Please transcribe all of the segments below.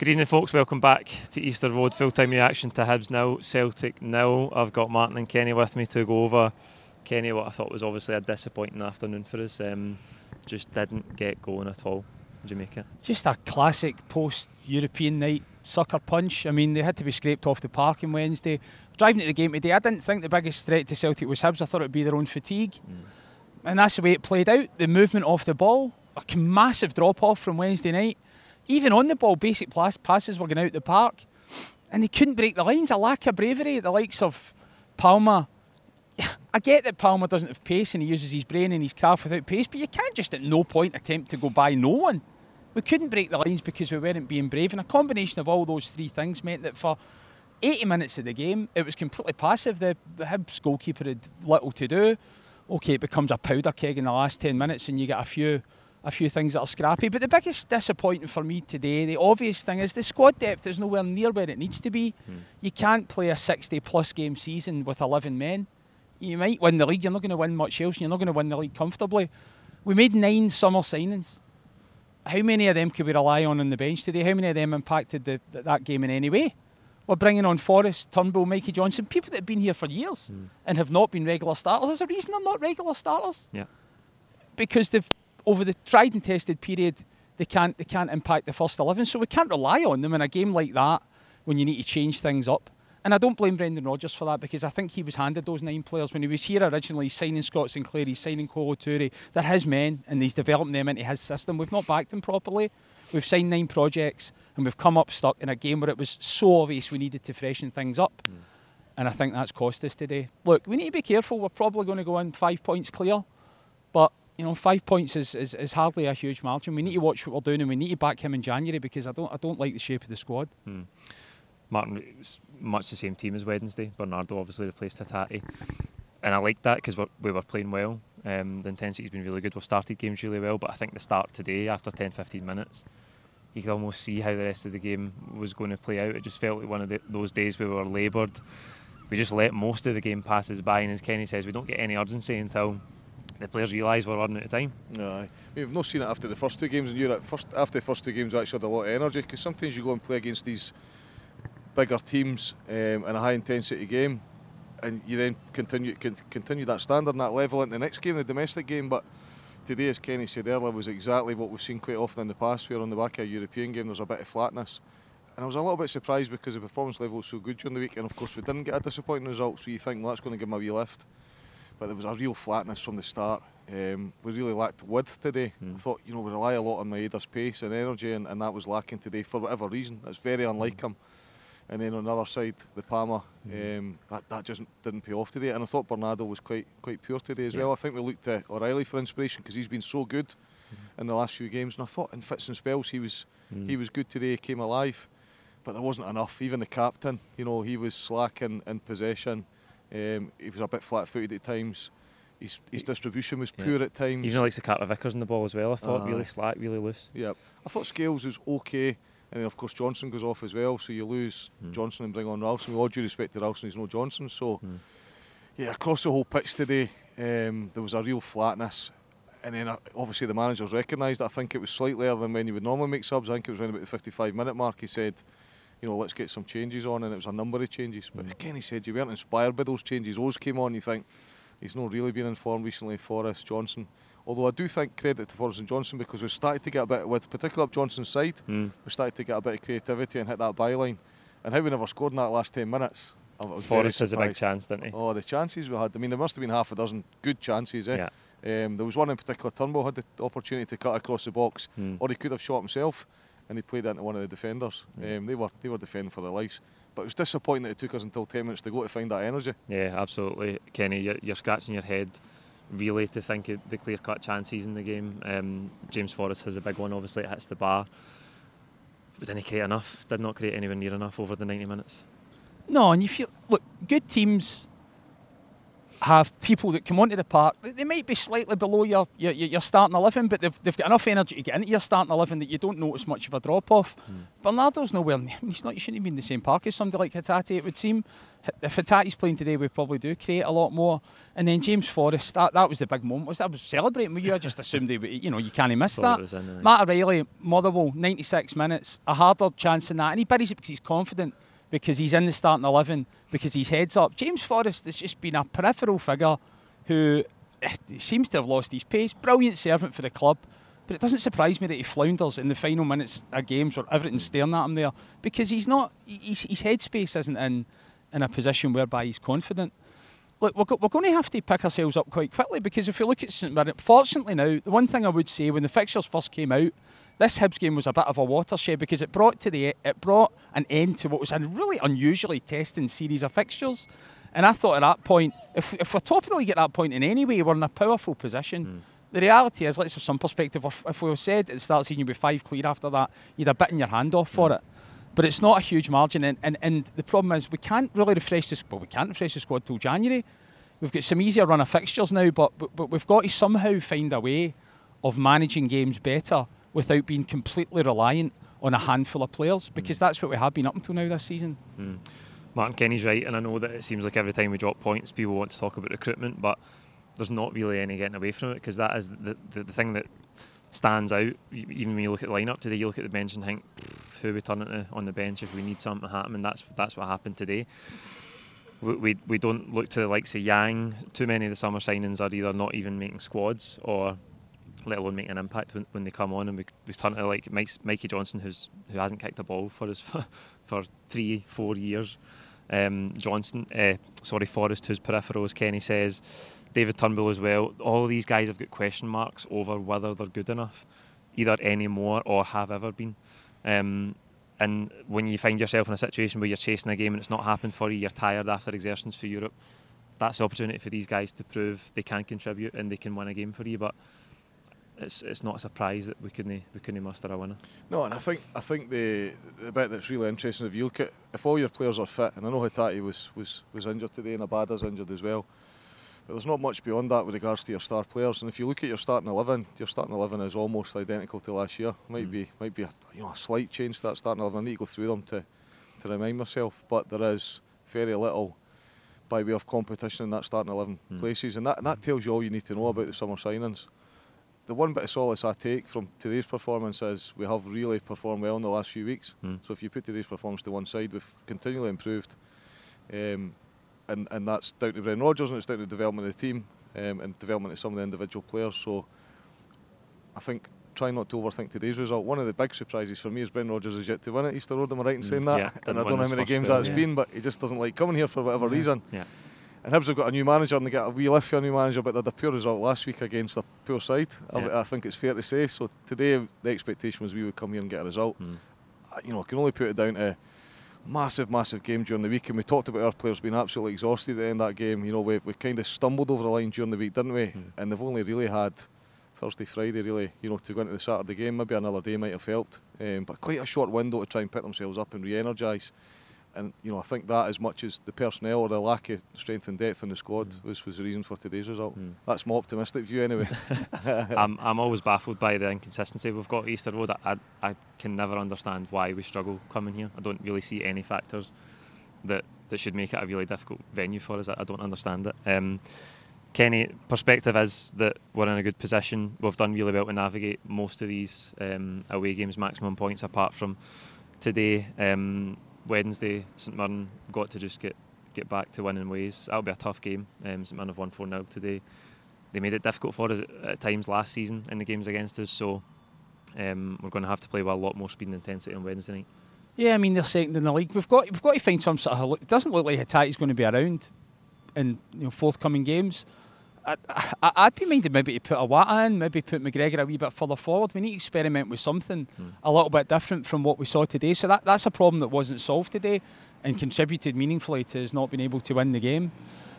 Good evening, folks. Welcome back to Easter Road. Full time reaction to Hibs now, Celtic now. I've got Martin and Kenny with me to go over. Kenny, what I thought was obviously a disappointing afternoon for us, um, just didn't get going at all. What do you make it? Just a classic post European night sucker punch. I mean, they had to be scraped off the park on Wednesday. Driving to the game today, I didn't think the biggest threat to Celtic was Hibs. I thought it would be their own fatigue. Mm. And that's the way it played out. The movement off the ball, a massive drop off from Wednesday night even on the ball, basic pass, passes were going out the park, and they couldn't break the lines. A lack of bravery. The likes of Palma. I get that Palma doesn't have pace and he uses his brain and his craft without pace, but you can't just at no point attempt to go by no one. We couldn't break the lines because we weren't being brave, and a combination of all those three things meant that for 80 minutes of the game, it was completely passive. The, the Hibs goalkeeper had little to do. Okay, it becomes a powder keg in the last 10 minutes, and you get a few a few things that are scrappy. But the biggest disappointment for me today, the obvious thing is the squad depth is nowhere near where it needs to be. Hmm. You can't play a 60 plus game season with 11 men. You might win the league, you're not going to win much else, and you're not going to win the league comfortably. We made nine summer signings. How many of them could we rely on on the bench today? How many of them impacted the, that game in any way? We're bringing on Forrest, Turnbull, Mikey Johnston, people that have been here for years hmm. and have not been regular starters. There's a reason they're not regular starters. Yeah. Because they've over the tried and tested period, they can't they can't impact the first eleven. So we can't rely on them in a game like that when you need to change things up. And I don't blame Brendan Rodgers for that because I think he was handed those nine players when he was here originally, signing Scott Sinclair, he's signing Kolo Touré. They're his men and he's developing them into his system. We've not backed him properly. We've signed nine projects and we've come up stuck in a game where it was so obvious we needed to freshen things up. Mm. And I think that's cost us today. Look, we need to be careful. We're probably going to go in five points clear. But you know, five points is, is, is hardly a huge margin. We need to watch what we're doing, and we need to back him in January because I don't I don't like the shape of the squad. Hmm. Martin, it's much the same team as Wednesday. Bernardo obviously replaced Hatate, and I like that because we were playing well. Um, the intensity's been really good. We've started games really well, but I think the start today, after 10, 15 minutes, you could almost see how the rest of the game was going to play out. It just felt like one of the, those days where we were laboured. We just let most of the game pass us by, and as Kenny says, we don't get any urgency until the players realise we're running out of time. No, we've not seen it after the first two games in Europe. First after the first two games, actually had a lot of energy because sometimes you go and play against these bigger teams um, in a high intensity game, and you then continue can continue that standard and that level in the next game, the domestic game. But today, as Kenny said earlier, was exactly what we've seen quite often in the past. Where on the back of a European game, there's a bit of flatness. And I was a little bit surprised because the performance level was so good during the week, and of course we didn't get a disappointing result. So you think well, that's going to give them a wee lift but there was a real flatness from the start. Um, we really lacked width today. Mm. I thought, you know, we rely a lot on Maeda's pace and energy, and, and that was lacking today for whatever reason. That's very unlike mm. him. And then on the other side, the Palma, mm. um, that, that just didn't pay off today. And I thought Bernardo was quite quite pure today as yeah. well. I think we looked to O'Riley for inspiration because he's been so good mm. in the last few games. And I thought in fits and spells he was he was good today. He came alive, but there wasn't enough. Even the captain, you know, he was slack in, in possession. Um, he was a bit flat-footed at times. His, his distribution was poor yeah. at times. Even likes the Carter Vickers in the ball as well. I thought uh, really slack, really loose. Yeah, I thought Scales was okay, and then of course Johnston goes off as well. So you lose mm. Johnston and bring on Ralston. With all due respect to Ralston, he's no Johnston. So mm. yeah, across the whole pitch today, um, there was a real flatness. And then uh, obviously the managers recognised. I think it was slightly earlier than when you would normally make subs. I think it was around about the 55 minute mark. He said you know, let's get some changes on, and it was a number of changes. But mm. Kenny said you weren't inspired by those changes. Those came on, you think he's not really been informed recently. Forrest Johnston, although I do think credit to Forrest and Johnston because we started to get a bit with, particularly up Johnston's side, mm. we started to get a bit of creativity and hit that byline. And how we never scored in that last ten minutes. Forrest has a big chance, didn't he? Oh, the chances we had. I mean, there must have been half a dozen good chances, eh? Yeah. Um, there was one in particular. Turnbull had the opportunity to cut across the box, mm. or he could have shot himself and he played into one of the defenders. Yeah. Um, they were they were defending for their lives. But it was disappointing that it took us until 10 minutes to go to find that energy. Yeah, absolutely. Kenny, you're, you're scratching your head really to think of the clear cut chances in the game. Um, James Forrest has a big one, obviously, it hits the bar. But didn't create enough, did not create anywhere near enough over the 90 minutes. No, and you feel, look, good teams have people that come onto the park. They might be slightly below your, your, your starting 11, but they've, they've got enough energy to get into your starting 11 that you don't notice much of a drop off. Mm. Bernardo's nowhere near. I mean, he's not, he shouldn't be in the same park as somebody like Hatate, it would seem. if Hatate's playing today, we probably do create a lot more. And then James Forrest, that, that was the big moment. Was that I was celebrating with you? I just assumed they, you know, you can't miss that. Matt O'Riley, Motherwell, 96 minutes, a harder chance than that, and he buries it because he's confident, because he's in the starting eleven, because he's heads up. James Forrest has just been a peripheral figure who eh, seems to have lost his pace. Brilliant servant for the club. But it doesn't surprise me that he flounders in the final minutes of games where everything's staring at him there because he's not, his, his headspace isn't in, in a position whereby he's confident. Look, we're, we're going to have to pick ourselves up quite quickly because if you look at St Mirren, fortunately now, the one thing I would say when the fixtures first came out, this Hibs game was a bit of a watershed because it brought to the it brought an end to what was a really unusually testing series of fixtures. And I thought at that point, if, if we're top of the league at that point in any way, we're in a powerful position. Mm the reality is, let's have some perspective. If, we said at the start of the season you'd be five clear after that, you'd have bitten your hand off for it. But it's not a huge margin, and, and, and the problem is we can't really refresh this. Well, we can't refresh the squad till January. We've got some easier run of fixtures now, but, but but we've got to somehow find a way of managing games better without being completely reliant on a handful of players, because mm. that's what we have been up until now this season. Mm. Martin Kenny's right, and I know that it seems like every time we drop points, people want to talk about recruitment, but there's not really any getting away from it because that is the, the, the thing that stands out. Even when you look at the lineup today, you look at the bench and think, who we turn it on the bench if we need something to happen, and that's that's what happened today. We, we, we don't look to the likes of Yang. Too many of the summer signings are either not even making squads or let alone making an impact when, when they come on. And we, we turn to like Mike, Mikey Johnston, who's who hasn't kicked a ball for us for, for three, four years. Um, Johnston, uh, sorry, Forrest, whose peripheral, as Kenny says, David Turnbull as well. All these guys have got question marks over whether they're good enough, either anymore or have ever been. Um, and when you find yourself in a situation where you're chasing a game and it's not happened for you, you're tired after exertions for Europe. That's the opportunity for these guys to prove they can contribute and they can win a game for you. But it's it's not a surprise that we couldn't we couldn't muster a winner. No, and I think I think the the bit that's really interesting if you look at if all your players are fit, and I know Hatate was was was injured today and Abada's injured as well. But there's not much beyond that with regards to your star players. And if you look at your starting eleven, your starting eleven is almost identical to last year. Might mm. be might be a, you know a slight change to that starting eleven. I need to go through them to to remind myself. But there is very little by way of competition in that starting eleven mm. places, and that and that tells you all you need to know about the summer signings. The one bit of solace I take from today's performance is we have really performed well in the last few weeks. Mm. So if you put today's performance to one side, we've continually improved. Um, and, and that's down to Brendan Rodgers and it's down to the development of the team um, and development of some of the individual players. So I think try not to overthink today's result. One of the big surprises for me is Brendan Rodgers is yet to win at Easter Road. Am I right in saying mm, that? Yeah, and I don't know how many games that's yeah. been, but he just doesn't like coming here for whatever yeah. reason. Yeah. And Hibs have got a new manager and they get a wee lift for a new manager, but they had a poor result last week against a poor side. Yeah. I, I, think it's fair to say. So today the expectation was we would come here and get a result. Mm. You know, I can only put it down to massive, massive game during the week, and we talked about our players being absolutely exhausted at the end of that game. You know, we, we kind of stumbled over the line during the week, didn't we? Mm. And they've only really had Thursday, Friday, really, you know, to go into the Saturday game. Maybe another day might have helped, um, but quite a short window to try and pick themselves up and re-energise and you know I think that as much as the personnel or the lack of strength and depth in the squad mm. was, was the reason for today's result. Mm. That's my optimistic view anyway. I'm I'm always baffled by the inconsistency we've got at Easter Road. I, I, I can never understand why we struggle coming here. I don't really see any factors that that should make it a really difficult venue for us. I, I don't understand it. Um, Kenny, perspective is that we're in a good position. We've done really well to navigate most of these um, away games, maximum points apart from today. Um, Wednesday, St Mirren got to just get get back to winning ways. That'll be a tough game. Um, St Mirren have won 4 0 today. They made it difficult for us at, times last season in the games against us, so um, we're going to have to play with a lot more speed and intensity on Wednesday night. Yeah, I mean they're second in the league. We've got we've got to find some sort of. It doesn't look like Hatate's going to be around in you know forthcoming games. I, would be minded maybe to put Iwata in, maybe put McGregor a wee bit further forward. We need to experiment with something mm. a little bit different from what we saw today. So that, that's a problem that wasn't solved today and contributed meaningfully to us not being able to win the game.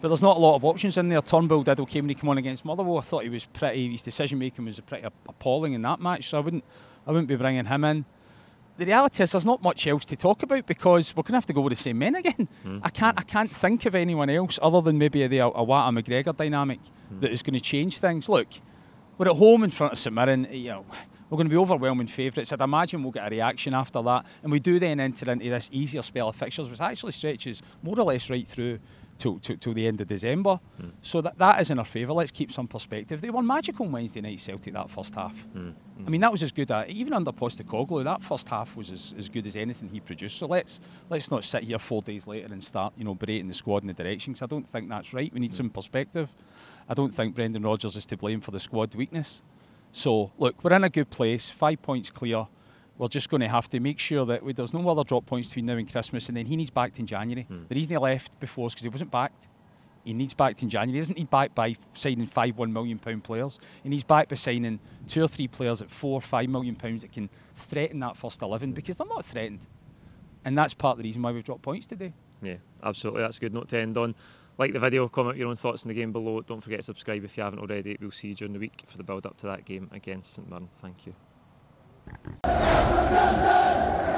But there's not a lot of options in there. Turnbull did okay when he came on against Motherwell. I thought he was pretty. His decision making was pretty appalling in that match. So I wouldn't, I wouldn't be bringing him in the reality is there's not much else to talk about because we're going to have to go with the same men again. Mm. I can't I can't think of anyone else other than maybe the Iwata McGregor dynamic mm. that is going to change things. Look, we're at home in front of St Mirren. You know, We're going to be overwhelming favourites. I'd imagine we'll get a reaction after that, and we do then enter into this easier spell of fixtures, which actually stretches more or less right through till, till, till the end of December. Mm. So that, that is in our favour. Let's keep some perspective. They were magical on Wednesday night, Celtic, that first half. Mm. I mean, that was as good, at, even under Postecoglou, that first half was as, as good as anything he produced. So let's let's not sit here four days later and start, you know, berating the squad in the direction, because I don't think that's right. We need mm. some perspective. I don't think Brendan Rodgers is to blame for the squad weakness. So, look, we're in a good place, five points clear we're just going to have to make sure that we, there's no other drop points between now and Christmas, and then he needs backed in January. Mm. The reason he left before is because he wasn't backed. He needs backed in January. He doesn't need backed by signing five one million pound players. He needs backed by signing two or three players at four, or five million pounds that can threaten that first eleven because they're not threatened, and that's part of the reason why we've dropped points today. Yeah, absolutely. That's a good note to end on. Like the video, comment your own thoughts on the game below. Don't forget to subscribe if you haven't already. We'll see you during the week for the build up to that game against St Mirren. Thank you. Santos!